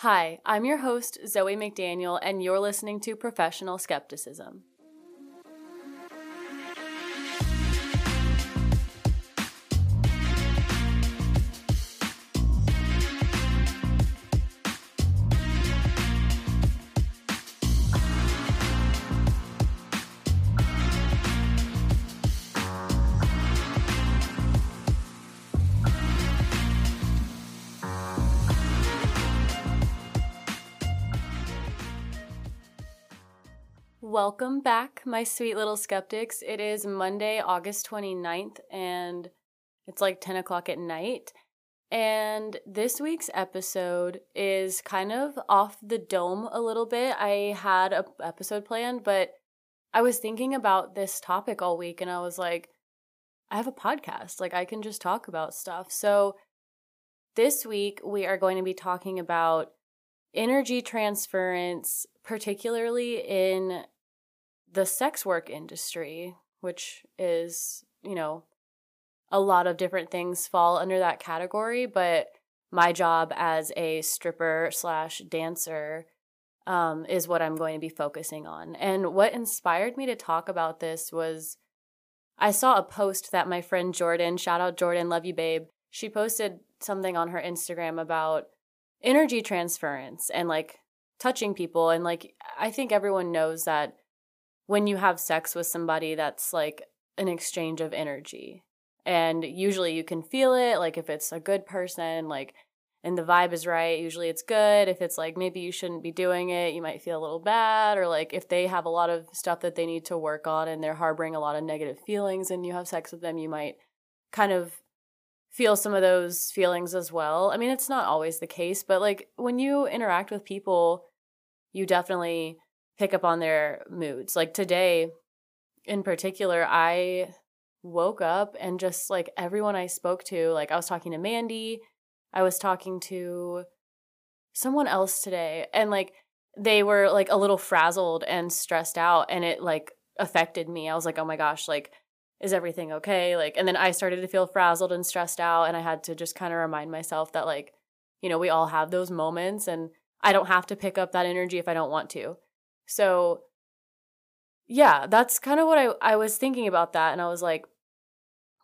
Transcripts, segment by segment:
Hi, I'm your host, Zoe McDaniel, and you're listening to Professional Skepticism. Welcome back, my sweet little skeptics. It is Monday, August 29th, and it's like 10 o'clock at night. And this week's episode is kind of off the dome a little bit. I had a episode planned, but I was thinking about this topic all week and I was like, I have a podcast. Like I can just talk about stuff. So this week we are going to be talking about energy transference, particularly in the sex work industry, which is, you know, a lot of different things fall under that category, but my job as a stripper slash dancer um, is what I'm going to be focusing on. And what inspired me to talk about this was I saw a post that my friend Jordan, shout out Jordan, love you, babe. She posted something on her Instagram about energy transference and like touching people. And like, I think everyone knows that when you have sex with somebody that's like an exchange of energy. And usually you can feel it like if it's a good person like and the vibe is right usually it's good. If it's like maybe you shouldn't be doing it you might feel a little bad or like if they have a lot of stuff that they need to work on and they're harboring a lot of negative feelings and you have sex with them you might kind of feel some of those feelings as well. I mean it's not always the case but like when you interact with people you definitely pick up on their moods. Like today in particular, I woke up and just like everyone I spoke to, like I was talking to Mandy, I was talking to someone else today, and like they were like a little frazzled and stressed out, and it like affected me. I was like, oh my gosh, like, is everything okay? Like, and then I started to feel frazzled and stressed out, and I had to just kind of remind myself that, like, you know, we all have those moments, and I don't have to pick up that energy if I don't want to. So yeah, that's kind of what I I was thinking about that and I was like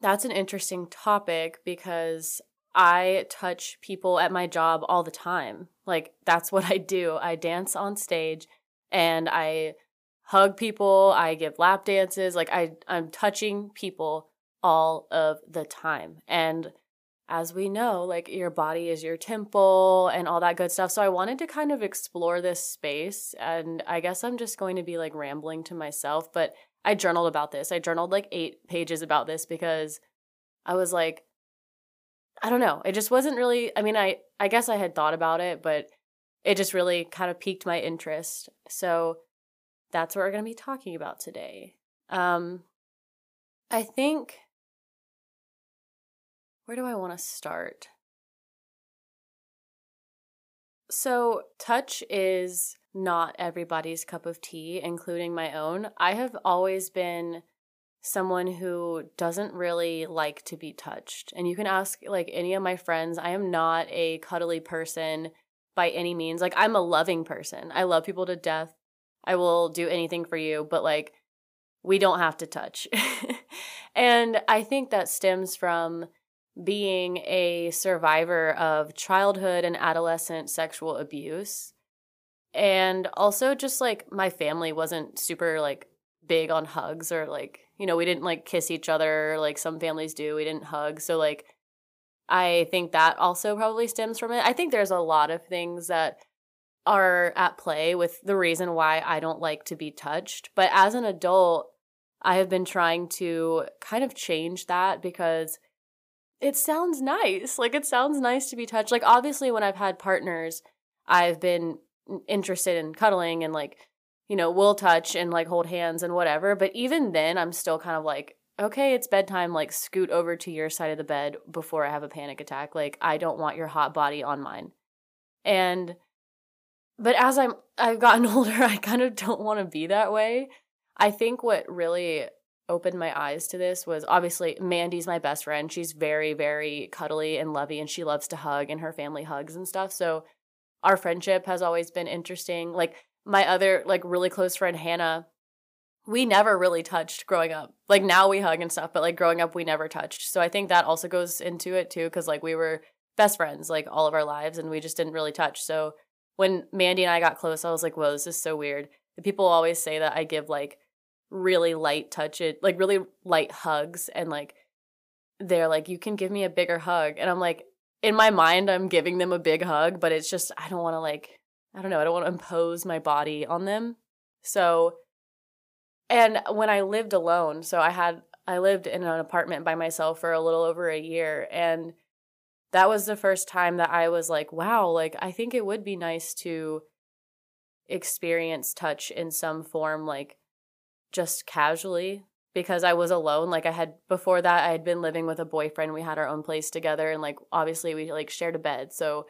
that's an interesting topic because I touch people at my job all the time. Like that's what I do. I dance on stage and I hug people, I give lap dances, like I I'm touching people all of the time. And as we know, like your body is your temple and all that good stuff. So I wanted to kind of explore this space. And I guess I'm just going to be like rambling to myself, but I journaled about this. I journaled like eight pages about this because I was like, I don't know. It just wasn't really, I mean, I, I guess I had thought about it, but it just really kind of piqued my interest. So that's what we're going to be talking about today. Um, I think where do I want to start? So, touch is not everybody's cup of tea, including my own. I have always been someone who doesn't really like to be touched. And you can ask like any of my friends, I am not a cuddly person by any means. Like I'm a loving person. I love people to death. I will do anything for you, but like we don't have to touch. and I think that stems from being a survivor of childhood and adolescent sexual abuse. And also just like my family wasn't super like big on hugs or like, you know, we didn't like kiss each other like some families do. We didn't hug. So like I think that also probably stems from it. I think there's a lot of things that are at play with the reason why I don't like to be touched. But as an adult, I have been trying to kind of change that because it sounds nice. Like it sounds nice to be touched. Like obviously when I've had partners, I've been interested in cuddling and like, you know, we'll touch and like hold hands and whatever, but even then I'm still kind of like okay, it's bedtime, like scoot over to your side of the bed before I have a panic attack. Like I don't want your hot body on mine. And but as I'm I've gotten older, I kind of don't want to be that way. I think what really opened my eyes to this was obviously Mandy's my best friend. She's very, very cuddly and lovey and she loves to hug and her family hugs and stuff. So our friendship has always been interesting. Like my other like really close friend Hannah, we never really touched growing up. Like now we hug and stuff, but like growing up we never touched. So I think that also goes into it too cuz like we were best friends like all of our lives and we just didn't really touch. So when Mandy and I got close, I was like, "Whoa, this is so weird." The people always say that I give like really light touch it, like really light hugs and like they're like, "You can give me a bigger hug." And I'm like, in my mind I'm giving them a big hug, but it's just I don't want to like I don't know, I don't want to impose my body on them. So and when I lived alone, so I had I lived in an apartment by myself for a little over a year and that was the first time that I was like, wow, like I think it would be nice to experience touch in some form like just casually because I was alone. Like I had before that I had been living with a boyfriend. We had our own place together and like obviously we like shared a bed. So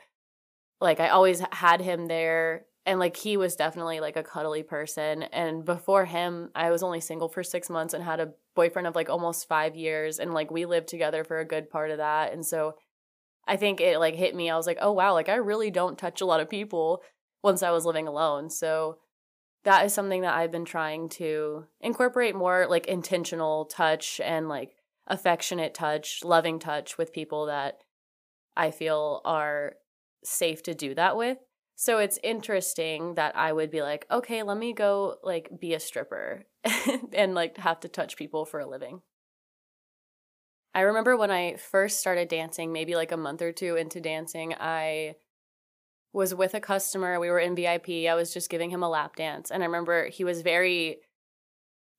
like I always had him there and like he was definitely like a cuddly person and before him I was only single for 6 months and had a boyfriend of like almost 5 years and like we lived together for a good part of that. And so I think it like hit me. I was like, "Oh wow, like I really don't touch a lot of people once I was living alone." So that is something that I've been trying to incorporate more like intentional touch and like affectionate touch, loving touch with people that I feel are safe to do that with. So it's interesting that I would be like, okay, let me go like be a stripper and like have to touch people for a living. I remember when I first started dancing, maybe like a month or two into dancing, I was with a customer. We were in VIP. I was just giving him a lap dance. And I remember he was very,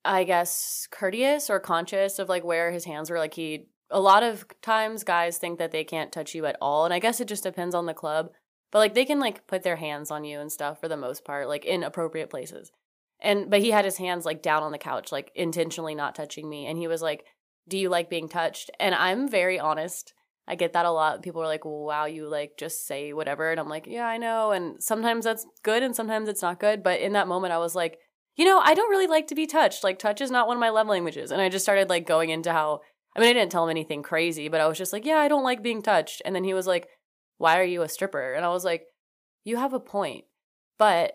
I guess, courteous or conscious of like where his hands were. Like he, a lot of times guys think that they can't touch you at all. And I guess it just depends on the club. But like they can like put their hands on you and stuff for the most part, like in appropriate places. And, but he had his hands like down on the couch, like intentionally not touching me. And he was like, Do you like being touched? And I'm very honest I get that a lot. People are like, wow, you like just say whatever. And I'm like, yeah, I know. And sometimes that's good and sometimes it's not good. But in that moment, I was like, you know, I don't really like to be touched. Like, touch is not one of my love languages. And I just started like going into how, I mean, I didn't tell him anything crazy, but I was just like, yeah, I don't like being touched. And then he was like, why are you a stripper? And I was like, you have a point. But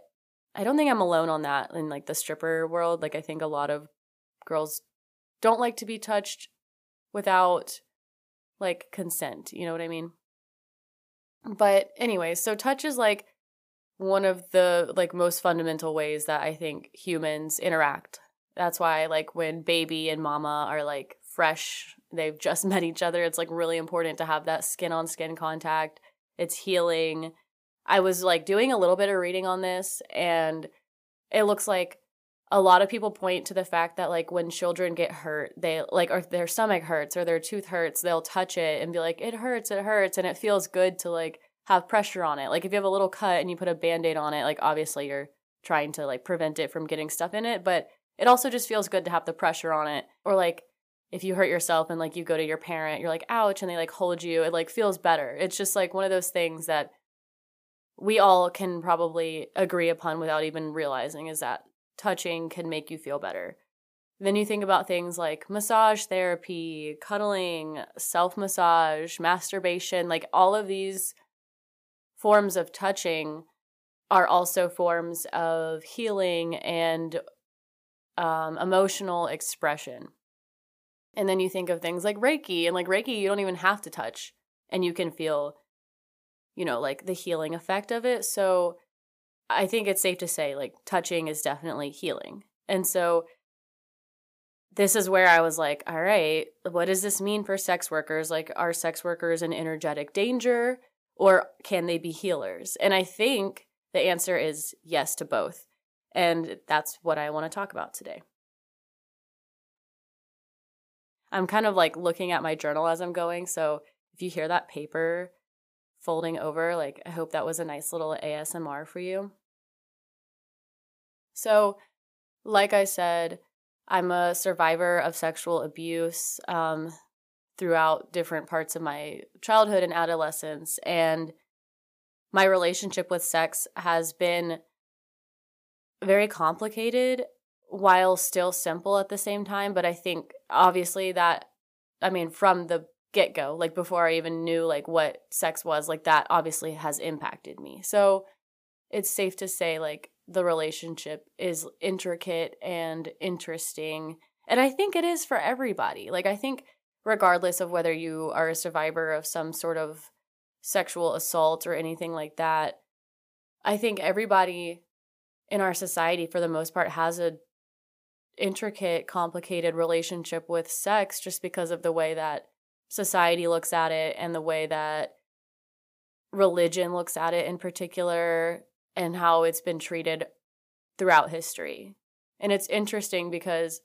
I don't think I'm alone on that in like the stripper world. Like, I think a lot of girls don't like to be touched without like consent. You know what I mean? But anyway, so touch is like one of the like most fundamental ways that I think humans interact. That's why like when baby and mama are like fresh, they've just met each other, it's like really important to have that skin on skin contact. It's healing. I was like doing a little bit of reading on this and it looks like a lot of people point to the fact that like when children get hurt they like or their stomach hurts or their tooth hurts they'll touch it and be like it hurts it hurts and it feels good to like have pressure on it. Like if you have a little cut and you put a band-aid on it like obviously you're trying to like prevent it from getting stuff in it but it also just feels good to have the pressure on it. Or like if you hurt yourself and like you go to your parent you're like ouch and they like hold you it like feels better. It's just like one of those things that we all can probably agree upon without even realizing is that touching can make you feel better. Then you think about things like massage therapy, cuddling, self massage, masturbation, like all of these forms of touching are also forms of healing and um, emotional expression. And then you think of things like Reiki, and like Reiki, you don't even have to touch, and you can feel, you know, like the healing effect of it. So I think it's safe to say like touching is definitely healing. And so this is where I was like, all right, what does this mean for sex workers? Like, are sex workers in energetic danger or can they be healers? And I think the answer is yes to both. And that's what I want to talk about today. I'm kind of like looking at my journal as I'm going. So if you hear that paper folding over, like, I hope that was a nice little ASMR for you. So, like I said, I'm a survivor of sexual abuse um, throughout different parts of my childhood and adolescence. And my relationship with sex has been very complicated while still simple at the same time. But I think obviously that, I mean, from the get go, like before I even knew like what sex was, like that obviously has impacted me. So it's safe to say like the relationship is intricate and interesting. And I think it is for everybody. Like I think regardless of whether you are a survivor of some sort of sexual assault or anything like that, I think everybody in our society for the most part has a intricate complicated relationship with sex just because of the way that society looks at it and the way that religion looks at it in particular and how it's been treated throughout history. And it's interesting because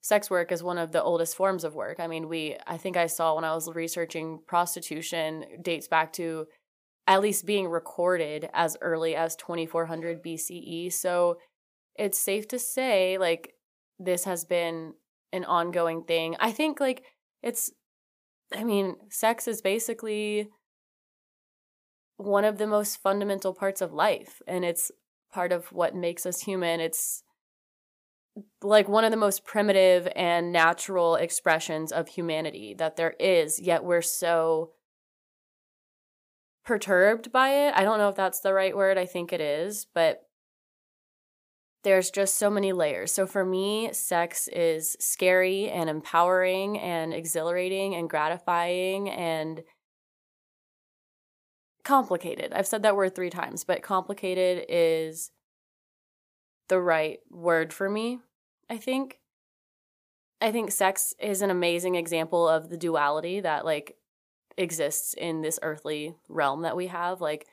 sex work is one of the oldest forms of work. I mean, we I think I saw when I was researching prostitution dates back to at least being recorded as early as 2400 BCE. So it's safe to say like this has been an ongoing thing. I think like it's I mean, sex is basically one of the most fundamental parts of life and it's part of what makes us human. It's like one of the most primitive and natural expressions of humanity that there is, yet we're so perturbed by it. I don't know if that's the right word. I think it is, but there's just so many layers. So for me, sex is scary and empowering and exhilarating and gratifying and complicated. I've said that word three times, but complicated is the right word for me, I think. I think sex is an amazing example of the duality that like exists in this earthly realm that we have, like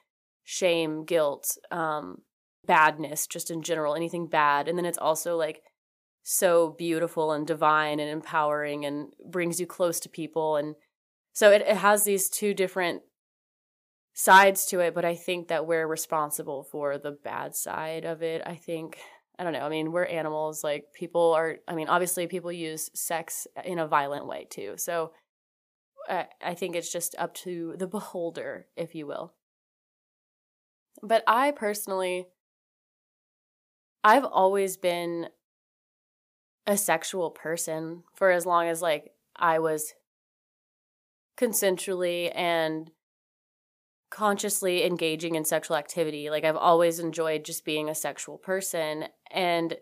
shame, guilt, um, badness just in general, anything bad. And then it's also like so beautiful and divine and empowering and brings you close to people. And so it, it has these two different sides to it, but I think that we're responsible for the bad side of it. I think, I don't know, I mean, we're animals. Like people are, I mean, obviously people use sex in a violent way too. So I, I think it's just up to the beholder, if you will. But I personally, I've always been a sexual person for as long as like I was consensually and consciously engaging in sexual activity. Like I've always enjoyed just being a sexual person and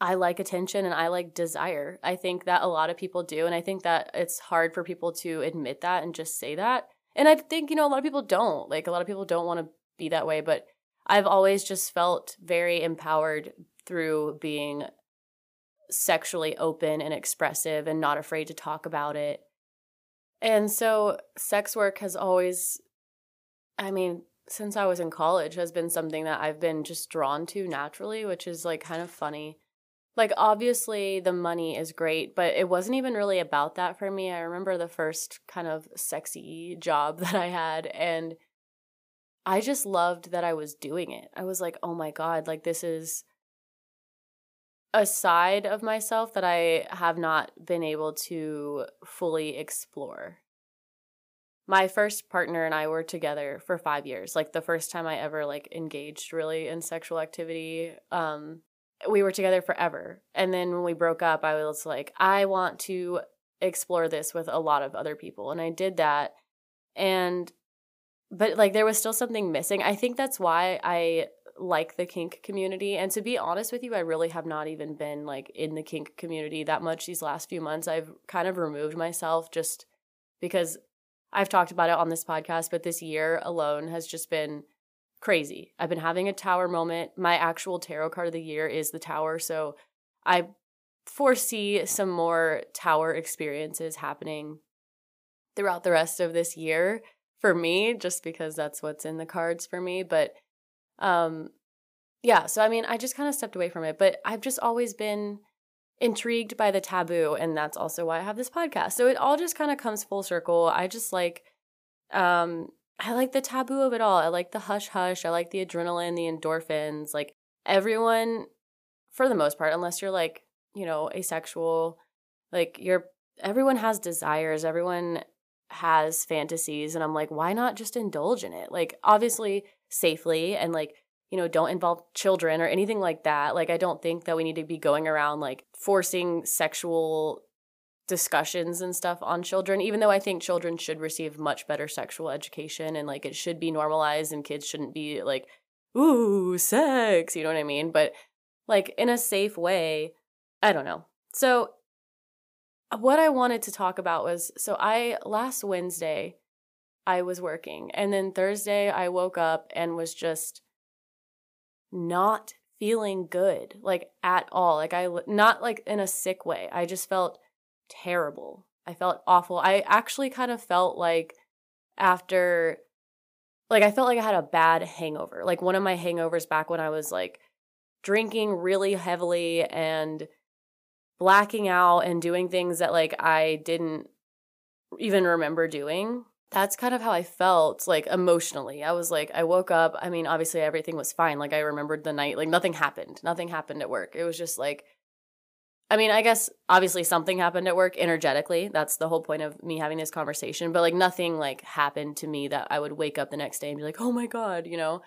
I like attention and I like desire. I think that a lot of people do and I think that it's hard for people to admit that and just say that. And I think, you know, a lot of people don't. Like a lot of people don't want to be that way, but I've always just felt very empowered through being sexually open and expressive and not afraid to talk about it. And so sex work has always I mean, since I was in college has been something that I've been just drawn to naturally, which is like kind of funny. Like obviously the money is great, but it wasn't even really about that for me. I remember the first kind of sexy job that I had and I just loved that I was doing it. I was like, oh my God, like this is a side of myself that I have not been able to fully explore. My first partner and I were together for 5 years. Like the first time I ever like engaged really in sexual activity. Um we were together forever. And then when we broke up, I was like, I want to explore this with a lot of other people. And I did that. And but like there was still something missing. I think that's why I like the kink community. And to be honest with you, I really have not even been like in the kink community that much these last few months. I've kind of removed myself just because I've talked about it on this podcast, but this year alone has just been crazy. I've been having a tower moment. My actual tarot card of the year is the tower. So I foresee some more tower experiences happening throughout the rest of this year for me just because that's what's in the cards for me but um yeah so i mean i just kind of stepped away from it but i've just always been intrigued by the taboo and that's also why i have this podcast so it all just kind of comes full circle i just like um i like the taboo of it all i like the hush hush i like the adrenaline the endorphins like everyone for the most part unless you're like you know asexual like you're everyone has desires everyone has fantasies and I'm like, why not just indulge in it? Like, obviously, safely and like, you know, don't involve children or anything like that. Like, I don't think that we need to be going around like forcing sexual discussions and stuff on children even though i think children should receive much better sexual education and like it should be normalized and kids shouldn't be like ooh sex you know what i mean but like in a safe way i don't know so what i wanted to talk about was so i last wednesday i was working and then thursday i woke up and was just not feeling good like at all like i not like in a sick way i just felt terrible. I felt awful. I actually kind of felt like after like I felt like I had a bad hangover. Like one of my hangovers back when I was like drinking really heavily and blacking out and doing things that like I didn't even remember doing. That's kind of how I felt like emotionally. I was like I woke up, I mean obviously everything was fine. Like I remembered the night like nothing happened. Nothing happened at work. It was just like I mean, I guess obviously something happened at work energetically. That's the whole point of me having this conversation. But like nothing like happened to me that I would wake up the next day and be like, "Oh my god," you know.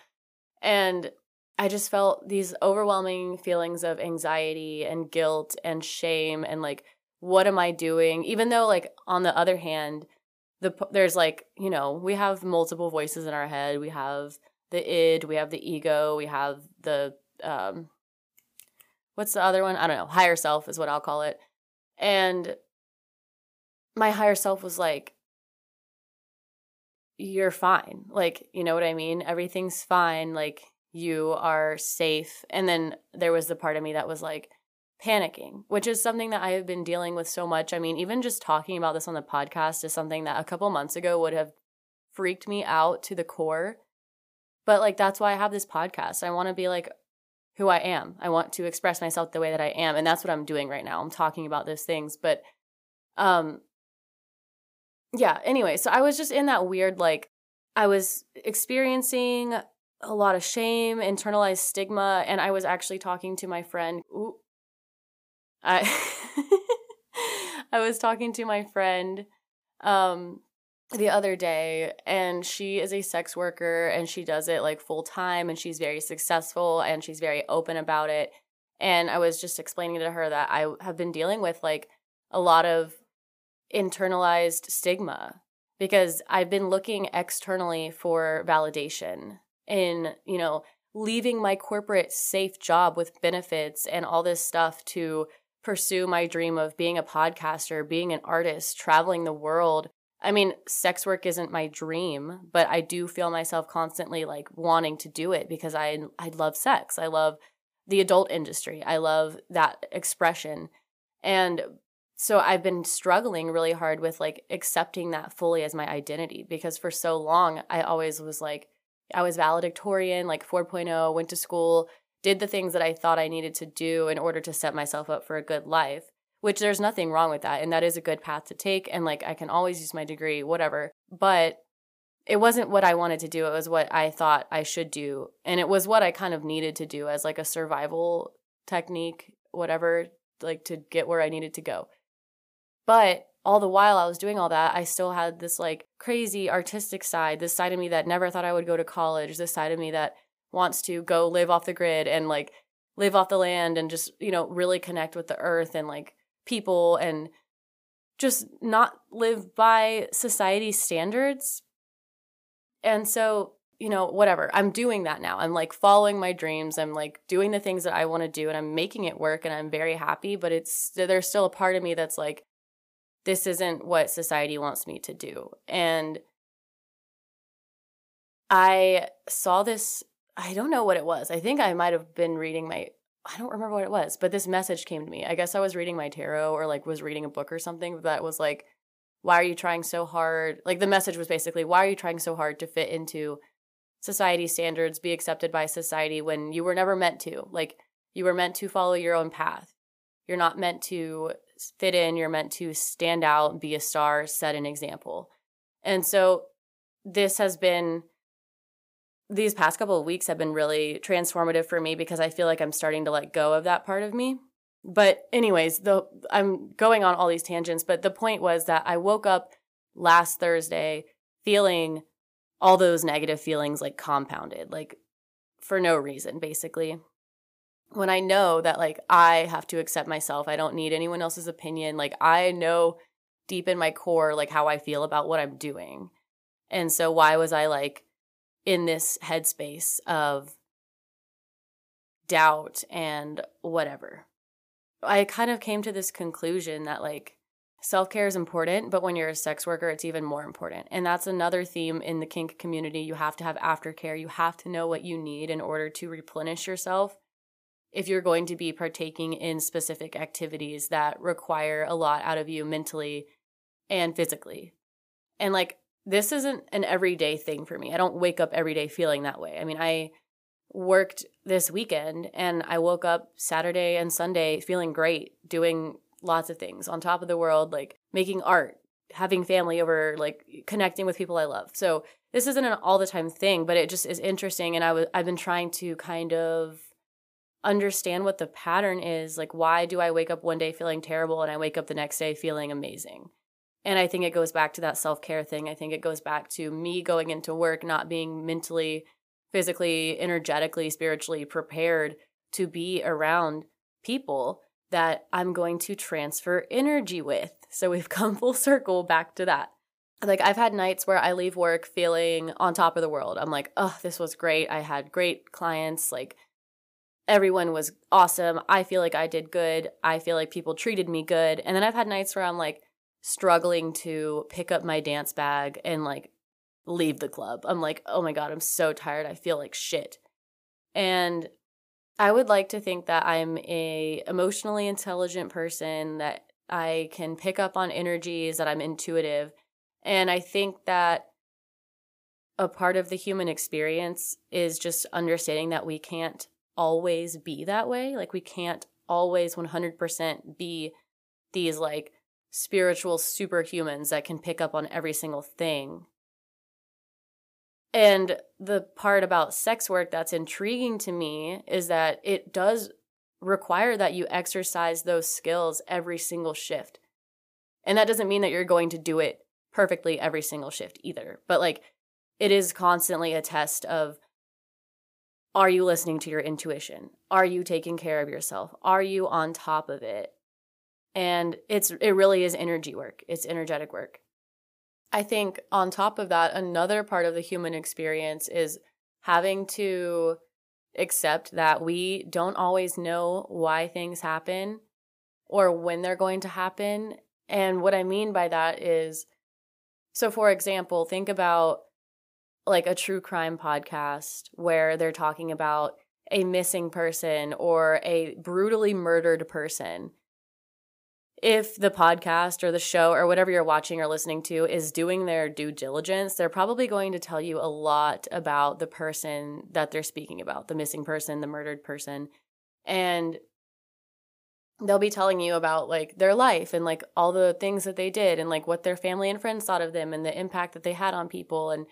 And I just felt these overwhelming feelings of anxiety and guilt and shame and like what am I doing? Even though like on the other hand, the there's like, you know, we have multiple voices in our head. We have the id, we have the ego, we have the um what's the other one? I don't know. Higher self is what I'll call it. And my higher self was like, you're fine. Like, you know what I mean? Everything's fine. Like, you are safe. And then there was the part of me that was like panicking, which is something that I have been dealing with so much. I mean, even just talking about this on the podcast is something that a couple months ago would have freaked me out to the core. But like, that's why I have this podcast. I want to be like who I am. I want to express myself the way that I am. And that's what I'm doing right now. I'm talking about those things. But um yeah, anyway, so I was just in that weird like I was experiencing a lot of shame, internalized stigma, and I was actually talking to my friend. Ooh, I I was talking to my friend um the other day and she is a sex worker and she does it like full time and she's very successful and she's very open about it and i was just explaining to her that i have been dealing with like a lot of internalized stigma because i've been looking externally for validation in you know leaving my corporate safe job with benefits and all this stuff to pursue my dream of being a podcaster being an artist traveling the world I mean, sex work isn't my dream, but I do feel myself constantly like wanting to do it because I I love sex. I love the adult industry. I love that expression. And so I've been struggling really hard with like accepting that fully as my identity because for so long I always was like I was valedictorian, like 4.0, went to school, did the things that I thought I needed to do in order to set myself up for a good life which there's nothing wrong with that and that is a good path to take and like I can always use my degree whatever but it wasn't what I wanted to do it was what I thought I should do and it was what I kind of needed to do as like a survival technique whatever like to get where I needed to go. But all the while I was doing all that I still had this like crazy artistic side this side of me that never thought I would go to college this side of me that wants to go live off the grid and like live off the land and just you know really connect with the earth and like people and just not live by society standards. And so, you know, whatever. I'm doing that now. I'm like following my dreams. I'm like doing the things that I want to do and I'm making it work and I'm very happy, but it's there's still a part of me that's like this isn't what society wants me to do. And I saw this I don't know what it was. I think I might have been reading my I don't remember what it was, but this message came to me. I guess I was reading my tarot or like was reading a book or something that was like, why are you trying so hard? Like the message was basically, why are you trying so hard to fit into society standards, be accepted by society when you were never meant to? Like you were meant to follow your own path. You're not meant to fit in, you're meant to stand out, be a star, set an example. And so this has been these past couple of weeks have been really transformative for me because I feel like I'm starting to let go of that part of me. But anyways, the I'm going on all these tangents, but the point was that I woke up last Thursday feeling all those negative feelings like compounded, like for no reason basically. When I know that like I have to accept myself, I don't need anyone else's opinion. Like I know deep in my core like how I feel about what I'm doing. And so why was I like in this headspace of doubt and whatever? I kind of came to this conclusion that like self care is important, but when you're a sex worker, it's even more important. And that's another theme in the kink community. You have to have aftercare. You have to know what you need in order to replenish yourself if you're going to be partaking in specific activities that require a lot out of you mentally and physically. And like, this isn't an everyday thing for me. I don't wake up every day feeling that way. I mean, I worked this weekend and I woke up Saturday and Sunday feeling great, doing lots of things on top of the world, like making art, having family over, like connecting with people I love. So this isn't an all the time thing, but it just is interesting. And I was I've been trying to kind of understand what the pattern is. Like, why do I wake up one day feeling terrible and I wake up the next day feeling amazing? And I think it goes back to that self care thing. I think it goes back to me going into work not being mentally, physically, energetically, spiritually prepared to be around people that I'm going to transfer energy with. So we've come full circle back to that. Like I've had nights where I leave work feeling on top of the world. I'm like, "Oh, this was great. I had great clients. Like everyone was awesome. I feel like I did good. I feel like people treated me good." And then I've had nights where I'm like struggling to pick up my dance bag and like leave the club. I'm like, "Oh my god, I'm so tired. I feel like shit." And I would like to think that I'm a emotionally intelligent person that I can pick up on energies that I'm intuitive and I think that a part of the human experience is just understanding that we can't always be that way like we can't always 100% be these like spiritual superhumans that can pick up on every single thing and the part about sex work that's intriguing to me is that it does require that you exercise those skills every single shift. And that doesn't mean that you're going to do it perfectly every single shift either. But like it is constantly a test of are you listening to your intuition? Are you taking care of yourself? Are you on top of it? And it's it really is energy work. It's energetic work. I think on top of that, another part of the human experience is having to accept that we don't always know why things happen or when they're going to happen. And what I mean by that is so, for example, think about like a true crime podcast where they're talking about a missing person or a brutally murdered person if the podcast or the show or whatever you're watching or listening to is doing their due diligence, they're probably going to tell you a lot about the person that they're speaking about, the missing person, the murdered person. And they'll be telling you about like their life and like all the things that they did and like what their family and friends thought of them and the impact that they had on people and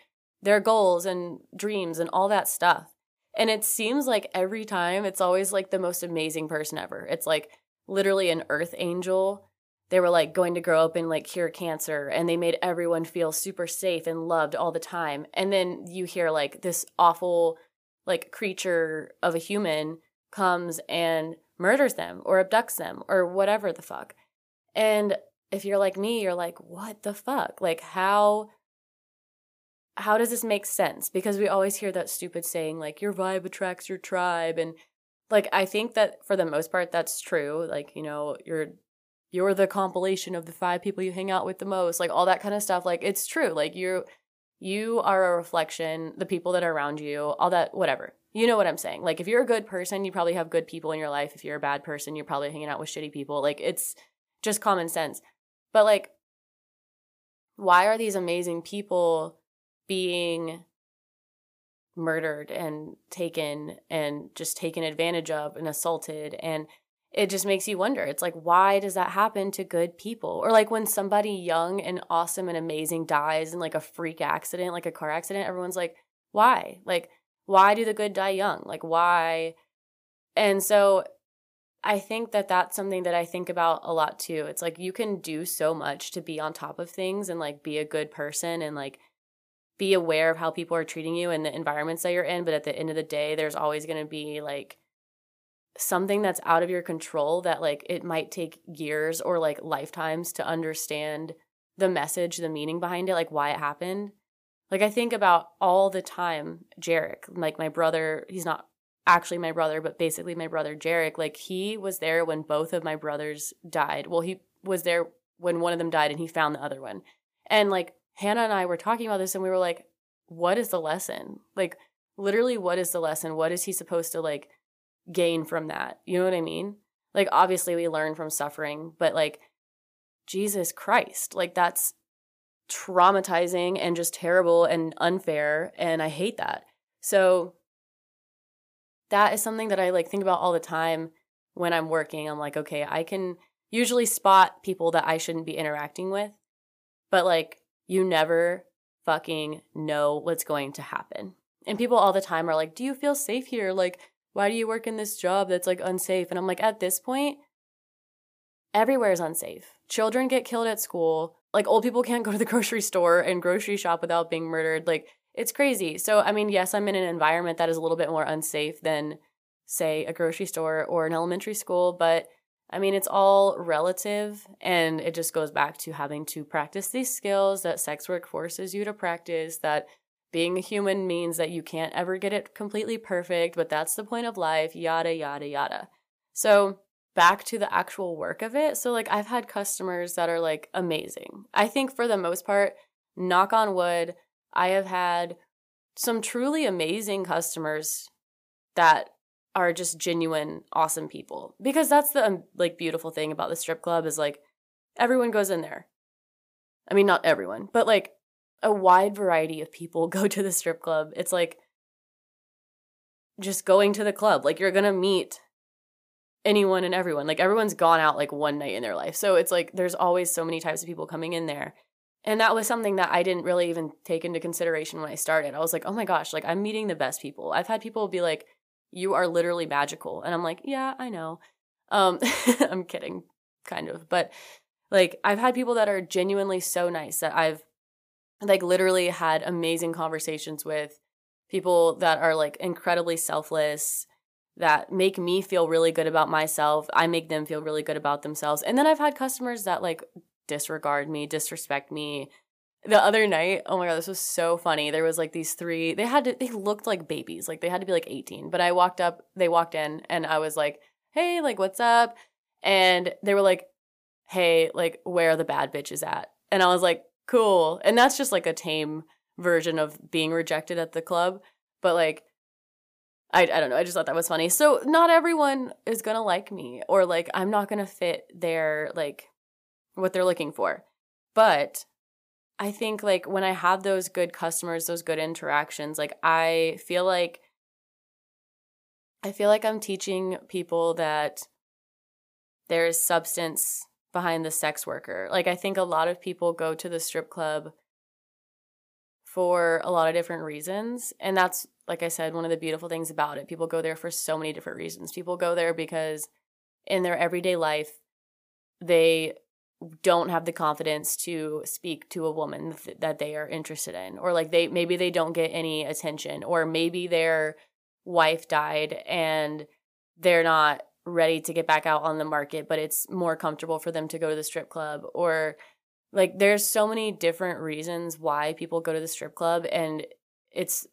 their goals and dreams and all that stuff. And it seems like every time it's always like the most amazing person ever. It's like literally an earth angel. They were like going to grow up and like cure cancer and they made everyone feel super safe and loved all the time. And then you hear like this awful like creature of a human comes and murders them or abducts them or whatever the fuck. And if you're like me, you're like, what the fuck? Like how how does this make sense? Because we always hear that stupid saying like your vibe attracts your tribe and like I think that for the most part that's true. Like, you know, you're you're the compilation of the five people you hang out with the most, like all that kind of stuff. Like it's true. Like you you are a reflection, the people that are around you, all that whatever. You know what I'm saying? Like if you're a good person, you probably have good people in your life. If you're a bad person, you're probably hanging out with shitty people. Like it's just common sense. But like why are these amazing people being murdered and taken and just taken advantage of and assaulted and it just makes you wonder it's like why does that happen to good people? Or like when somebody young and awesome and amazing dies in like a freak accident like a car accident everyone's like why? Like why do the good die young? Like why? And so i think that that's something that i think about a lot too. It's like you can do so much to be on top of things and like be a good person and like be aware of how people are treating you and the environments that you're in but at the end of the day there's always going to be like something that's out of your control that like it might take years or like lifetimes to understand the message, the meaning behind it, like why it happened. Like I think about all the time Jarek, like my brother, he's not actually my brother, but basically my brother Jarek, like he was there when both of my brothers died. Well, he was there when one of them died and he found the other one. And like Hannah and I were talking about this and we were like, what is the lesson? Like literally what is the lesson? What is he supposed to like gain from that? You know what I mean? Like obviously we learn from suffering, but like Jesus Christ, like that's traumatizing and just terrible and unfair and I hate that. So that is something that I like think about all the time when I'm working. I'm like, okay, I can usually spot people that I shouldn't be interacting with, but like you never fucking know what's going to happen. And people all the time are like, "Do you feel safe here? Like why do you work in this job that's like unsafe?" And I'm like, at this point, everywhere is unsafe. Children get killed at school. Like old people can't go to the grocery store and grocery shop without being murdered. Like it's crazy. So, I mean, yes, I'm in an environment that is a little bit more unsafe than, say, a grocery store or an elementary school, but I mean, it's all relative. And it just goes back to having to practice these skills that sex work forces you to practice, that being a human means that you can't ever get it completely perfect, but that's the point of life, yada, yada, yada. So, back to the actual work of it. So, like, I've had customers that are like amazing. I think for the most part, knock on wood, I have had some truly amazing customers that are just genuine awesome people. Because that's the um, like beautiful thing about the strip club is like everyone goes in there. I mean not everyone but like a wide variety of people go to the strip club. It's like just going to the club. Like you're gonna meet anyone and everyone. Like everyone's gone out like one night in their life. So it's like there's always so many types of people coming in there. And that was something that I didn't really even take into consideration when I started. I was like, oh my gosh, like I'm meeting the best people. I've had people be like, you are literally magical. And I'm like, yeah, I know. Um, I'm kidding, kind of. But like I've had people that are genuinely so nice that I've like literally had amazing conversations with people that are like incredibly selfless that make me feel really good about myself. I make them feel really good about themselves. And then I've had customers that like disregard me, disrespect me. The other night, oh my god, this was so funny. There was like these three. They had to. They looked like babies. Like they had to be like eighteen. But I walked up. They walked in, and I was like, "Hey, like what's up?" And they were like, "Hey, like where are the bad bitches at?" And I was like, "Cool." And that's just like a tame version of being rejected at the club. But like I, I don't know. I just thought that was funny. So not everyone is gonna like me, or like I'm not gonna fit their like what they're looking for. But I think like when I have those good customers, those good interactions, like I feel like I feel like I'm teaching people that there is substance behind the sex worker. Like I think a lot of people go to the strip club for a lot of different reasons, and that's like I said one of the beautiful things about it. People go there for so many different reasons. People go there because in their everyday life they don't have the confidence to speak to a woman th- that they are interested in or like they maybe they don't get any attention or maybe their wife died and they're not ready to get back out on the market but it's more comfortable for them to go to the strip club or like there's so many different reasons why people go to the strip club and it's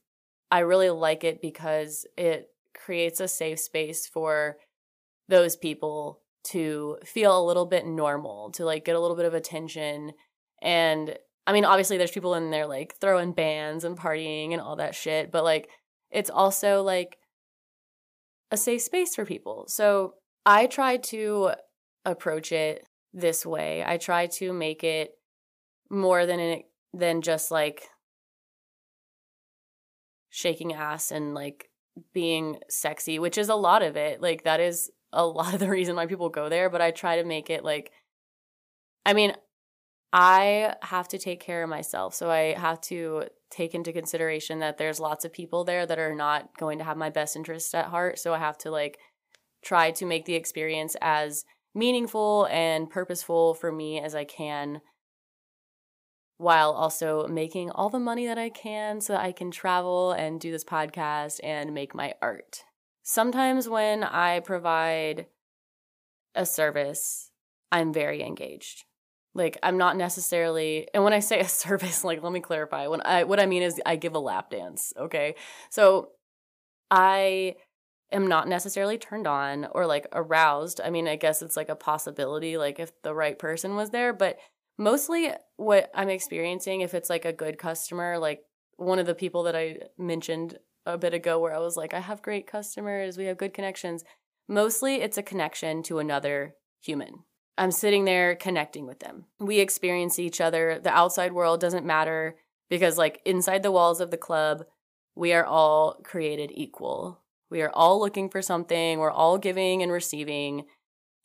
I really like it because it creates a safe space for those people to feel a little bit normal, to like get a little bit of attention. And I mean, obviously, there's people in there like throwing bands and partying and all that shit, but like it's also like a safe space for people. So I try to approach it this way. I try to make it more than than just like shaking ass and like being sexy, which is a lot of it. Like that is a lot of the reason why people go there, but I try to make it like I mean, I have to take care of myself. So I have to take into consideration that there's lots of people there that are not going to have my best interest at heart. So I have to like try to make the experience as meaningful and purposeful for me as I can while also making all the money that I can so that I can travel and do this podcast and make my art. Sometimes when I provide a service, I'm very engaged. Like I'm not necessarily and when I say a service, like let me clarify. When I what I mean is I give a lap dance, okay? So I am not necessarily turned on or like aroused. I mean, I guess it's like a possibility like if the right person was there, but mostly what I'm experiencing if it's like a good customer, like one of the people that I mentioned a bit ago where I was like I have great customers, we have good connections. Mostly it's a connection to another human. I'm sitting there connecting with them. We experience each other. The outside world doesn't matter because, like, inside the walls of the club, we are all created equal. We are all looking for something, we're all giving and receiving.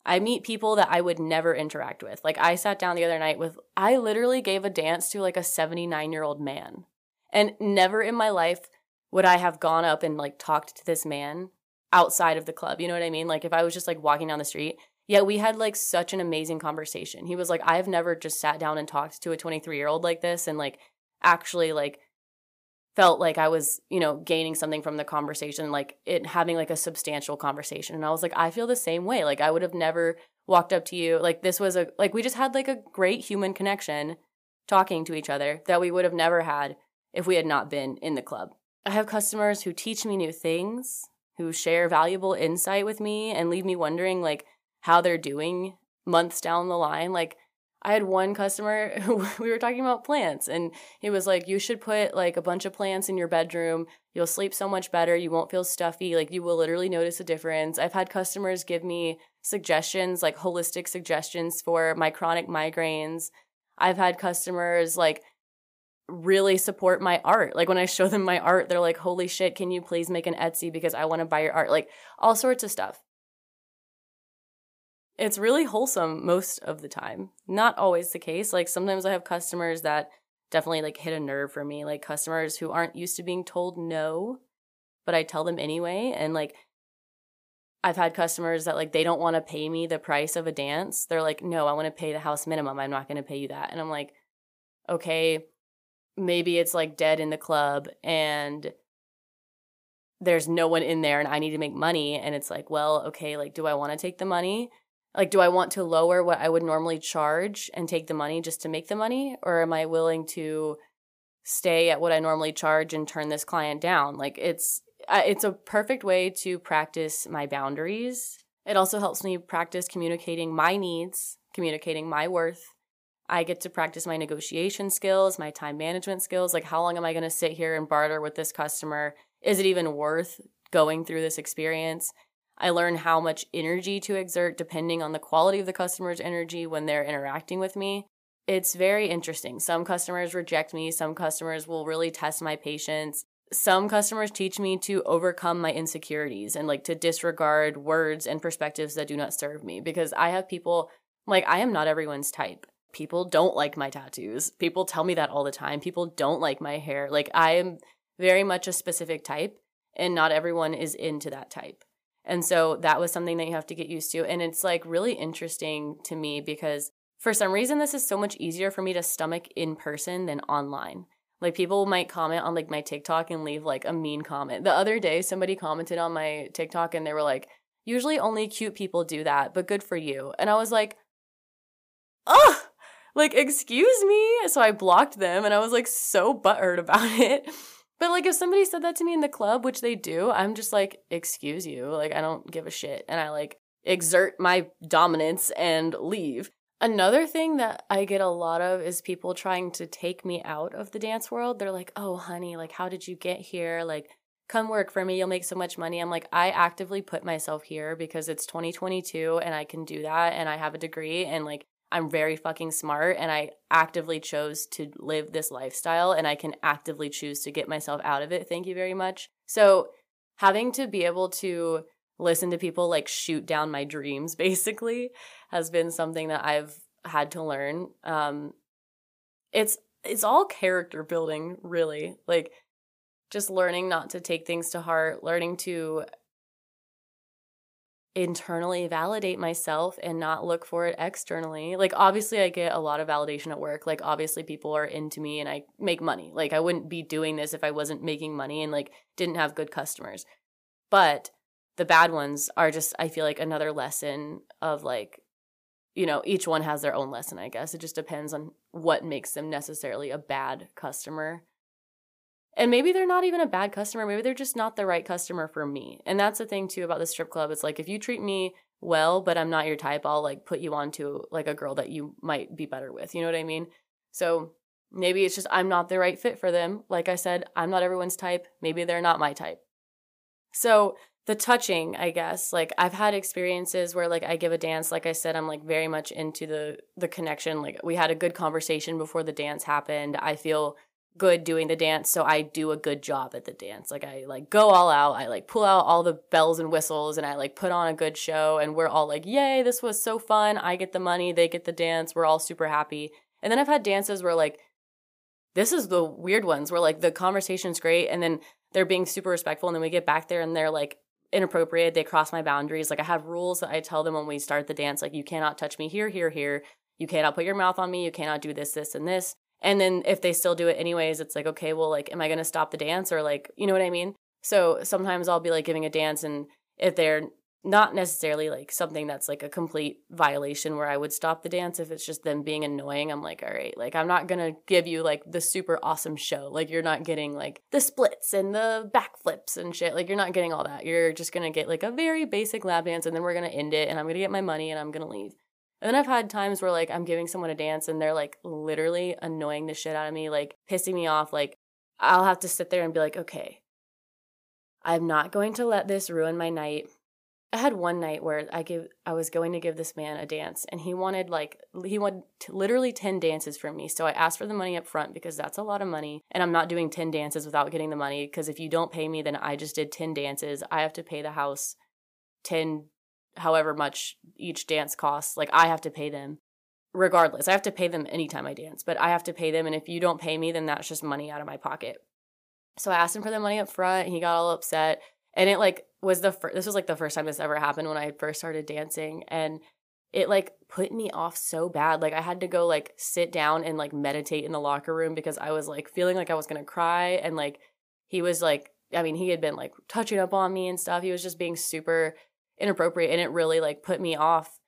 I meet people that I would never interact with. Like, I sat down the other night with, I literally gave a dance to like a 79 year old man. And never in my life would I have gone up and like talked to this man outside of the club. You know what I mean? Like, if I was just like walking down the street, Yet we had like such an amazing conversation. He was like, I've never just sat down and talked to a 23 year old like this and like actually like felt like I was, you know, gaining something from the conversation, like it having like a substantial conversation. And I was like, I feel the same way. Like I would have never walked up to you. Like this was a like we just had like a great human connection talking to each other that we would have never had if we had not been in the club. I have customers who teach me new things, who share valuable insight with me and leave me wondering like how they're doing months down the line. Like I had one customer who we were talking about plants and he was like, you should put like a bunch of plants in your bedroom. You'll sleep so much better. You won't feel stuffy. Like you will literally notice a difference. I've had customers give me suggestions, like holistic suggestions for my chronic migraines. I've had customers like really support my art. Like when I show them my art, they're like, holy shit, can you please make an Etsy because I want to buy your art? Like all sorts of stuff. It's really wholesome most of the time. Not always the case. Like sometimes I have customers that definitely like hit a nerve for me, like customers who aren't used to being told no, but I tell them anyway and like I've had customers that like they don't want to pay me the price of a dance. They're like, "No, I want to pay the house minimum. I'm not going to pay you that." And I'm like, "Okay, maybe it's like dead in the club and there's no one in there and I need to make money." And it's like, "Well, okay, like do I want to take the money?" like do i want to lower what i would normally charge and take the money just to make the money or am i willing to stay at what i normally charge and turn this client down like it's it's a perfect way to practice my boundaries it also helps me practice communicating my needs communicating my worth i get to practice my negotiation skills my time management skills like how long am i going to sit here and barter with this customer is it even worth going through this experience I learn how much energy to exert depending on the quality of the customer's energy when they're interacting with me. It's very interesting. Some customers reject me, some customers will really test my patience. Some customers teach me to overcome my insecurities and like to disregard words and perspectives that do not serve me because I have people like I am not everyone's type. People don't like my tattoos. People tell me that all the time. People don't like my hair. Like I am very much a specific type and not everyone is into that type. And so that was something that you have to get used to. And it's like really interesting to me because for some reason, this is so much easier for me to stomach in person than online. Like people might comment on like my TikTok and leave like a mean comment. The other day, somebody commented on my TikTok and they were like, usually only cute people do that, but good for you. And I was like, oh, like, excuse me. So I blocked them and I was like so butthurt about it. But like if somebody said that to me in the club, which they do, I'm just like, excuse you. Like I don't give a shit. And I like exert my dominance and leave. Another thing that I get a lot of is people trying to take me out of the dance world. They're like, oh, honey, like, how did you get here? Like, come work for me. You'll make so much money. I'm like, I actively put myself here because it's 2022 and I can do that. And I have a degree. And like, I'm very fucking smart and I actively chose to live this lifestyle and I can actively choose to get myself out of it. Thank you very much. So, having to be able to listen to people like shoot down my dreams basically has been something that I've had to learn. Um it's it's all character building, really. Like just learning not to take things to heart, learning to internally validate myself and not look for it externally. Like obviously I get a lot of validation at work. Like obviously people are into me and I make money. Like I wouldn't be doing this if I wasn't making money and like didn't have good customers. But the bad ones are just I feel like another lesson of like you know, each one has their own lesson, I guess. It just depends on what makes them necessarily a bad customer. And maybe they're not even a bad customer. Maybe they're just not the right customer for me. And that's the thing too about the strip club. It's like if you treat me well, but I'm not your type, I'll like put you onto like a girl that you might be better with. You know what I mean? So maybe it's just I'm not the right fit for them. Like I said, I'm not everyone's type. Maybe they're not my type. So the touching, I guess. Like I've had experiences where like I give a dance, like I said, I'm like very much into the the connection. Like we had a good conversation before the dance happened. I feel good doing the dance, so I do a good job at the dance. Like I like go all out. I like pull out all the bells and whistles and I like put on a good show and we're all like, "Yay, this was so fun. I get the money, they get the dance. We're all super happy." And then I've had dances where like this is the weird ones where like the conversation's great and then they're being super respectful and then we get back there and they're like inappropriate. They cross my boundaries. Like I have rules that I tell them when we start the dance, like you cannot touch me here, here, here. You cannot put your mouth on me. You cannot do this, this, and this. And then if they still do it anyways, it's like, okay, well, like, am I going to stop the dance or like, you know what I mean? So sometimes I'll be like giving a dance and if they're not necessarily like something that's like a complete violation where I would stop the dance if it's just them being annoying. I'm like, all right, like I'm not gonna give you like the super awesome show. Like you're not getting like the splits and the backflips and shit. Like you're not getting all that. You're just gonna get like a very basic lap dance and then we're gonna end it and I'm gonna get my money and I'm gonna leave. And I've had times where like I'm giving someone a dance and they're like literally annoying the shit out of me, like pissing me off. Like I'll have to sit there and be like, okay, I'm not going to let this ruin my night. I had one night where I give I was going to give this man a dance and he wanted like he wanted literally 10 dances from me. So I asked for the money up front because that's a lot of money and I'm not doing 10 dances without getting the money because if you don't pay me then I just did 10 dances. I have to pay the house 10 however much each dance costs. Like I have to pay them regardless. I have to pay them anytime I dance, but I have to pay them and if you don't pay me then that's just money out of my pocket. So I asked him for the money up front. and He got all upset and it like was the first this was like the first time this ever happened when i first started dancing and it like put me off so bad like i had to go like sit down and like meditate in the locker room because i was like feeling like i was gonna cry and like he was like i mean he had been like touching up on me and stuff he was just being super inappropriate and it really like put me off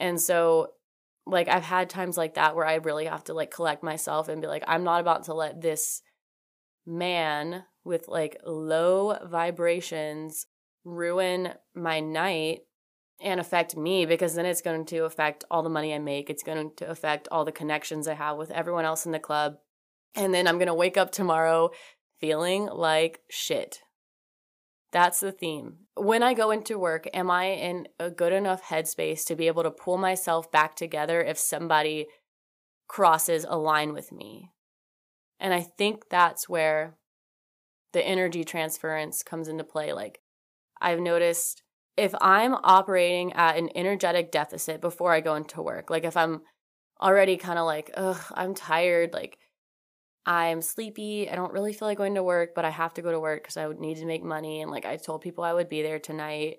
and so like i've had times like that where i really have to like collect myself and be like i'm not about to let this man with like low vibrations ruin my night and affect me because then it's going to affect all the money I make. It's going to affect all the connections I have with everyone else in the club. And then I'm going to wake up tomorrow feeling like shit. That's the theme. When I go into work, am I in a good enough headspace to be able to pull myself back together if somebody crosses a line with me? And I think that's where the energy transference comes into play. Like, I've noticed if I'm operating at an energetic deficit before I go into work, like if I'm already kind of like, ugh, I'm tired, like I'm sleepy, I don't really feel like going to work, but I have to go to work because I need to make money. And like I told people I would be there tonight.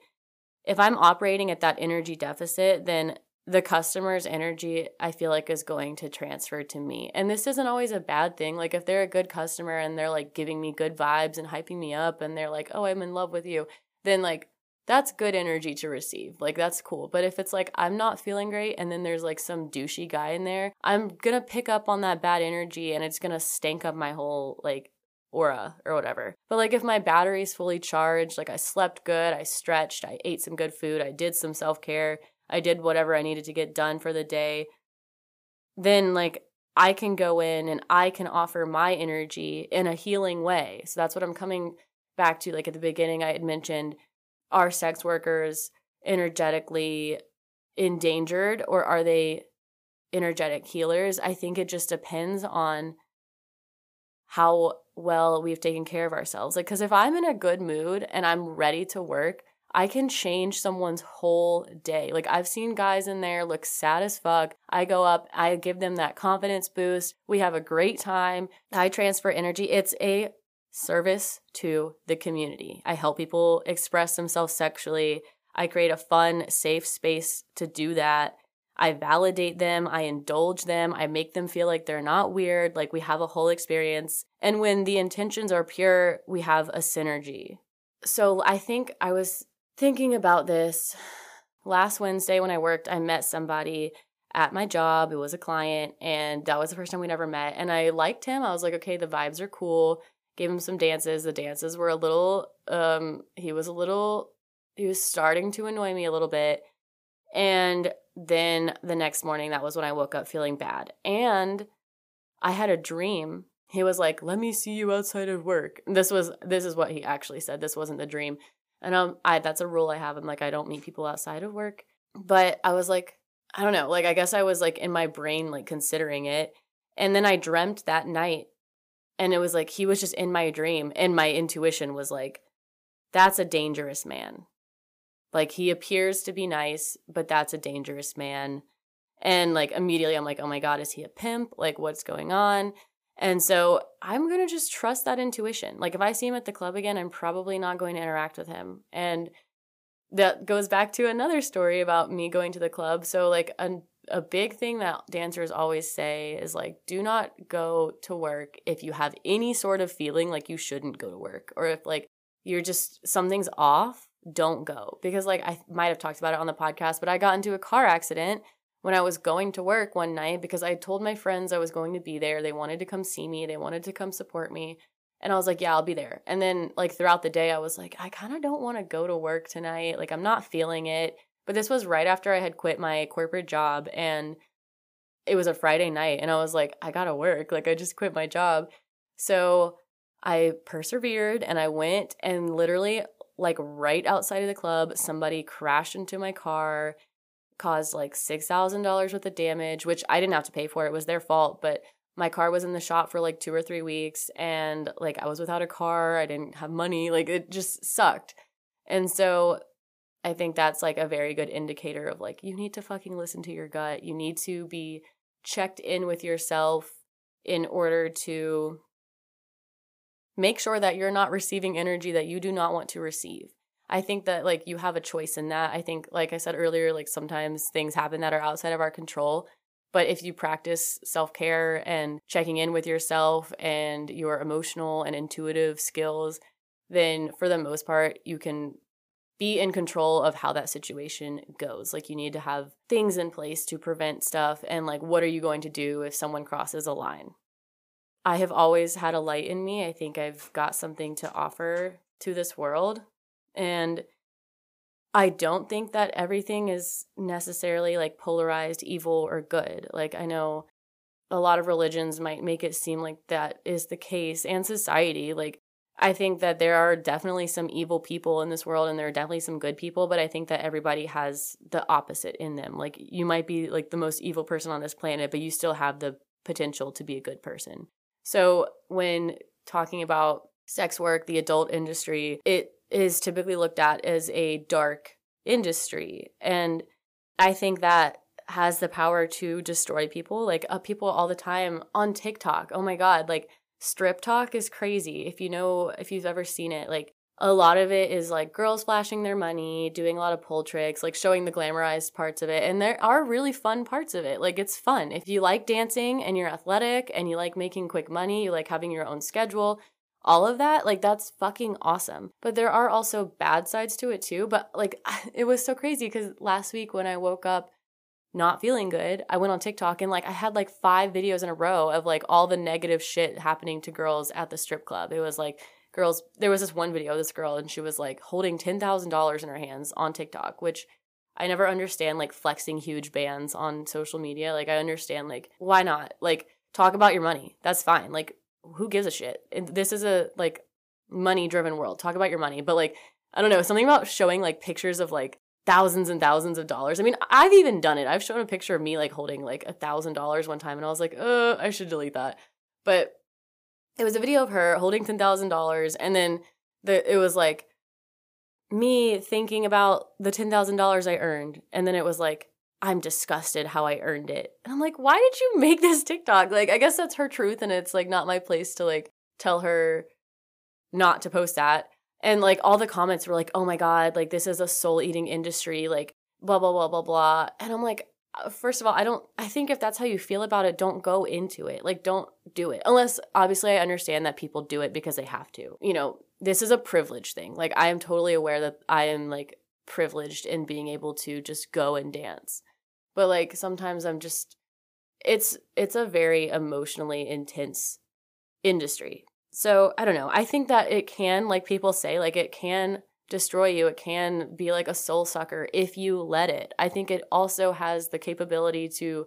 If I'm operating at that energy deficit, then the customer's energy I feel like is going to transfer to me. And this isn't always a bad thing. Like if they're a good customer and they're like giving me good vibes and hyping me up and they're like, "Oh, I'm in love with you." Then like that's good energy to receive. Like that's cool. But if it's like I'm not feeling great and then there's like some douchey guy in there, I'm to pick up on that bad energy and it's to stank up my whole like aura or whatever. But like if my battery's fully charged, like I slept good, I stretched, I ate some good food, I did some self-care, I did whatever I needed to get done for the day, then like I can go in and I can offer my energy in a healing way. So that's what I'm coming back to. Like at the beginning, I had mentioned are sex workers energetically endangered or are they energetic healers? I think it just depends on how well we've taken care of ourselves. Like, because if I'm in a good mood and I'm ready to work, I can change someone's whole day. Like I've seen guys in there look sad as fuck. I go up, I give them that confidence boost. We have a great time. I transfer energy. It's a service to the community. I help people express themselves sexually. I create a fun, safe space to do that. I validate them, I indulge them, I make them feel like they're not weird, like we have a whole experience. And when the intentions are pure, we have a synergy. So I think I was thinking about this, last Wednesday when I worked, I met somebody at my job. It was a client, and that was the first time we'd never met. And I liked him. I was like, okay, the vibes are cool. Gave him some dances. The dances were a little, um, he was a little, he was starting to annoy me a little bit. And then the next morning, that was when I woke up feeling bad. And I had a dream. He was like, "Let me see you outside of work." This was this is what he actually said. This wasn't the dream. And um I that's a rule I have. I'm like I don't meet people outside of work. But I was like, I don't know, like I guess I was like in my brain like considering it. And then I dreamt that night and it was like he was just in my dream and my intuition was like that's a dangerous man. Like he appears to be nice, but that's a dangerous man. And like immediately I'm like, "Oh my god, is he a pimp? Like what's going on?" And so I'm going to just trust that intuition. Like if I see him at the club again, I'm probably not going to interact with him. And that goes back to another story about me going to the club. So like a a big thing that dancers always say is like do not go to work if you have any sort of feeling like you shouldn't go to work or if like you're just something's off, don't go. Because like I might have talked about it on the podcast, but I got into a car accident when I was going to work one night because I told my friends I was going to be there. They wanted to come see me, they wanted to come support me. And I was like, yeah, I'll be there. And then, like, throughout the day, I was like, I kind of don't want to go to work tonight. Like, I'm not feeling it. But this was right after I had quit my corporate job and it was a Friday night. And I was like, I got to work. Like, I just quit my job. So I persevered and I went and literally, like, right outside of the club, somebody crashed into my car caused like $6,000 worth of damage, which I didn't have to pay for. It was their fault, but my car was in the shop for like 2 or 3 weeks and like I was without a car, I didn't have money, like it just sucked. And so I think that's like a very good indicator of like you need to fucking listen to your gut. You need to be checked in with yourself in order to make sure that you're not receiving energy that you do not want to receive. I think that like you have a choice in that. I think like I said earlier like sometimes things happen that are outside of our control. But if you practice self care and checking in with yourself and your emotional and intuitive skills, then for the most part, you can be in control of how that situation goes. Like, you need to have things in place to prevent stuff. And, like, what are you going to do if someone crosses a line? I have always had a light in me. I think I've got something to offer to this world. And I don't think that everything is necessarily like polarized evil or good. Like, I know a lot of religions might make it seem like that is the case, and society. Like, I think that there are definitely some evil people in this world and there are definitely some good people, but I think that everybody has the opposite in them. Like, you might be like the most evil person on this planet, but you still have the potential to be a good person. So, when talking about sex work, the adult industry, it is typically looked at as a dark industry. And I think that has the power to destroy people. Like uh, people all the time on TikTok. Oh my God, like StripTok is crazy. If you know, if you've ever seen it, like a lot of it is like girls flashing their money, doing a lot of pull tricks, like showing the glamorized parts of it. And there are really fun parts of it. Like it's fun. If you like dancing and you're athletic and you like making quick money, you like having your own schedule, all of that, like that's fucking awesome. But there are also bad sides to it too. But like it was so crazy because last week when I woke up not feeling good, I went on TikTok and like I had like five videos in a row of like all the negative shit happening to girls at the strip club. It was like girls, there was this one video, this girl, and she was like holding $10,000 in her hands on TikTok, which I never understand like flexing huge bands on social media. Like I understand like why not? Like talk about your money. That's fine. Like who gives a shit? And this is a like money driven world. Talk about your money. But like, I don't know, something about showing like pictures of like thousands and thousands of dollars. I mean, I've even done it. I've shown a picture of me like holding like a thousand dollars one time and I was like, oh, I should delete that. But it was a video of her holding ten thousand dollars and then the it was like me thinking about the ten thousand dollars I earned, and then it was like I'm disgusted how I earned it. And I'm like, why did you make this TikTok? Like, I guess that's her truth, and it's like not my place to like tell her not to post that. And like all the comments were like, oh my God, like this is a soul eating industry, like blah, blah, blah, blah, blah. And I'm like, uh, first of all, I don't, I think if that's how you feel about it, don't go into it. Like, don't do it. Unless obviously I understand that people do it because they have to. You know, this is a privilege thing. Like, I am totally aware that I am like privileged in being able to just go and dance. But like sometimes I'm just it's it's a very emotionally intense industry. So, I don't know. I think that it can like people say like it can destroy you. It can be like a soul sucker if you let it. I think it also has the capability to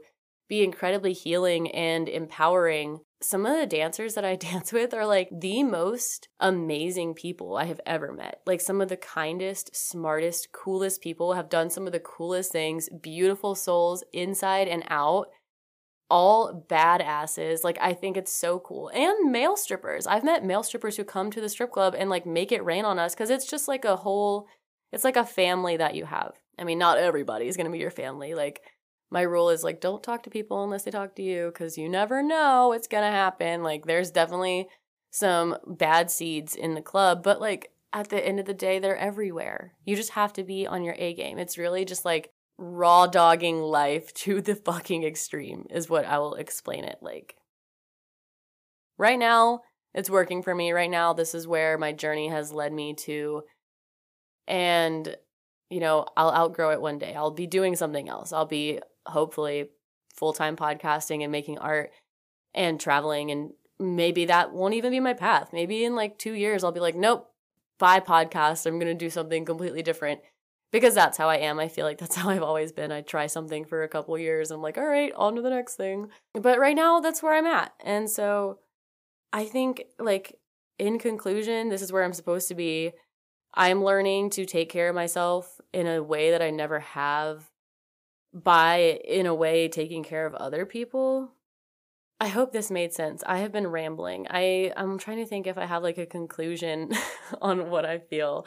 be incredibly healing and empowering. Some of the dancers that I dance with are like the most amazing people I have ever met. Like some of the kindest, smartest, coolest people have done some of the coolest things, beautiful souls inside and out all badasses. Like I think it's so cool. And male strippers. I've met male strippers who come to the strip club and like make it rain on us cuz it's just like a whole it's like a family that you have. I mean, not everybody is going to be your family. Like my rule is like don't talk to people unless they talk to you cuz you never know what's going to happen. Like there's definitely some bad seeds in the club, but like at the end of the day, they're everywhere. You just have to be on your A game. It's really just like raw dogging life to the fucking extreme, is what I will explain it like. Right now, it's working for me. Right now, this is where my journey has led me to. And, you know, I'll outgrow it one day. I'll be doing something else. I'll be hopefully full time podcasting and making art and traveling. And maybe that won't even be my path. Maybe in like two years, I'll be like, nope, bye podcast. I'm going to do something completely different because that's how I am. I feel like that's how I've always been. I try something for a couple years. and I'm like, all right, on to the next thing. But right now, that's where I'm at. And so I think, like, in conclusion, this is where I'm supposed to be. I'm learning to take care of myself in a way that I never have by, in a way, taking care of other people. I hope this made sense. I have been rambling. I I'm trying to think if I have like a conclusion on what I feel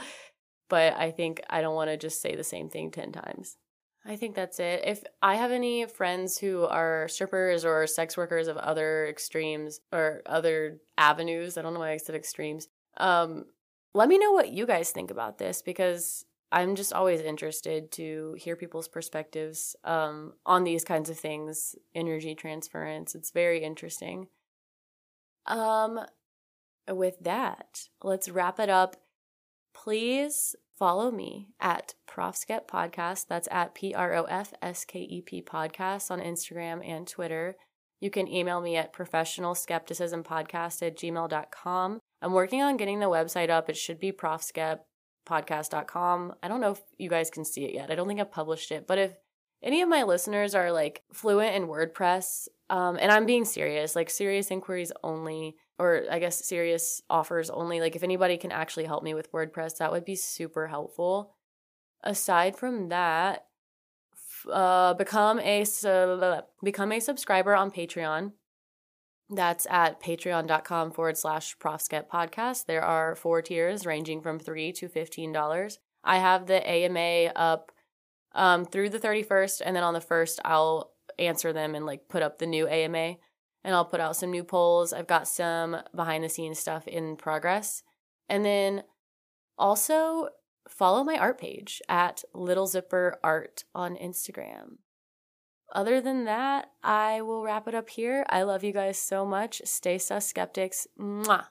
but I think I don't want to just say the same thing 10 times. I think that's it. If I have any friends who are strippers or sex workers of other extremes or other avenues, I don't know why I said extremes, um, let me know what you guys think about this because I'm just always interested to hear people's perspectives um, on these kinds of things, energy transference. It's very interesting. Um, with that, let's wrap it up. Please follow me at Profskep Podcast. That's at P R O F S K E P Podcast on Instagram and Twitter. You can email me at professionalskepticismpodcast at gmail.com. I'm working on getting the website up. It should be profskeppodcast.com. I don't know if you guys can see it yet. I don't think I've published it, but if any of my listeners are like fluent in WordPress, um, and I'm being serious, like serious inquiries only, or I guess serious offers only. Like if anybody can actually help me with WordPress, that would be super helpful. Aside from that, uh, become a become a subscriber on Patreon. That's at patreon.com forward slash profskep podcast. There are four tiers ranging from three to fifteen dollars. I have the AMA up um, through the 31st, and then on the first, I'll answer them and like put up the new AMA and I'll put out some new polls. I've got some behind the scenes stuff in progress. And then also follow my art page at Little Zipper Art on Instagram. Other than that, I will wrap it up here. I love you guys so much. Stay sus skeptics. Mwah.